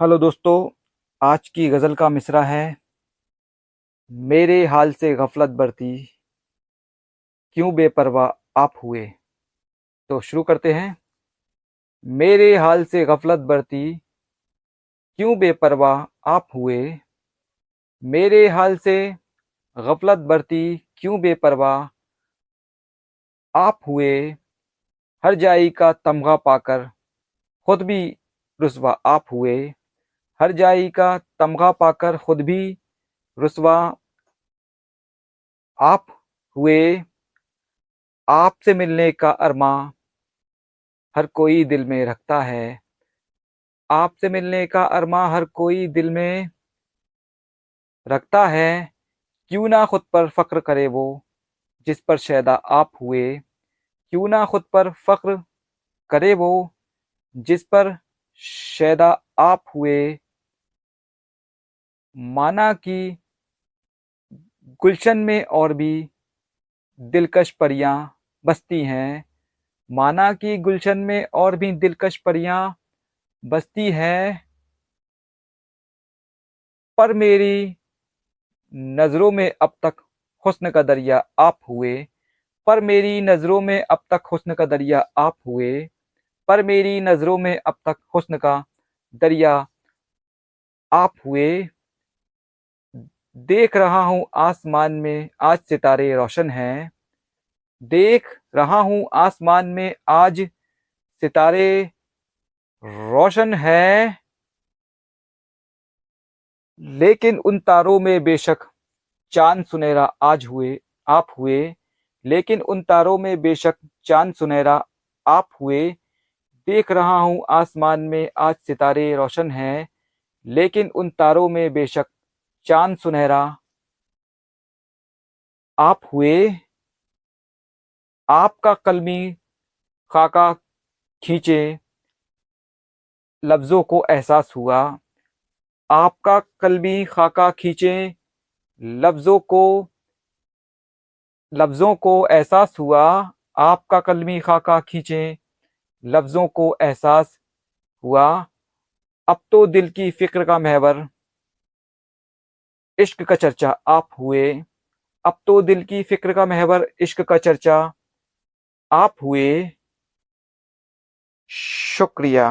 Hello दोस्तों, आज की गज़ल का मिसरा है, मेरे हाल से गफलत बरती, क्यों बेपरवाह आप हुए? तो शुरू करते हैं। मेरे हाल से गफलत बरती, क्यों बेपरवाह आप हुए? मेरे हाल से गफलत बरती, क्यों बेपरवाह आप हुए? हर जाई का तमगा पाकर खुद भी रुसवा आप हुए। हर जाई का तमगा पाकर खुद भी रुसवा। आप हुए आपसे मिलने का अरमा हर कोई दिल में रखता है। आपसे मिलने का अरमा हर कोई दिल में रखता है। क्यों ना खुद पर फक्र करे वो जिस पर शैदा आप हुए। क्यों ना खुद पर फक्र करे वो जिस पर शैदा आप हुए। माना कि गुलशन में और भी दिलकश परियाँ बसती हैं। माना कि गुलशन में और भी दिलकश परियाँ बसती हैं। पर मेरी नज़रों में अब तक हुस्न का दरिया आप हुए। पर मेरी नज़रों में अब तक हुस्न का दरिया आप हुए। पर मेरी नज़रों में अब तक हुस्न का दरिया आप हुए। देख रहा हूँ आसमान में आज सितारे रोशन हैं। देख रहा हूँ आसमान में आज सितारे रोशन हैं। लेकिन उन तारों में बेशक चाँद सुनहरा आज हुए, आप हुए। लेकिन उन तारों में बेशक चाँद सुनहरा आप हुए। देख रहा हूँ आसमान में आज सितारे रोशन हैं। लेकिन उन तारों में बेशक चाँद सुनहरा, आप हुए, आपका कलमी खाका खींचे, लफ्ज़ों को एहसास हुआ, आपका कलमी खाका खींचे, लफ्ज़ों को लफ्ज़ों को एहसास हुआ, आपका कलमी खाका खींचे, लफ्ज़ों को एहसास हुआ। अब तो दिल की फ़िक्र का महवर इश्क का चर्चा आप हुए। अब तो दिल की फ़िक्र का महवर इश्क का चर्चा आप हुए। शुक्रिया।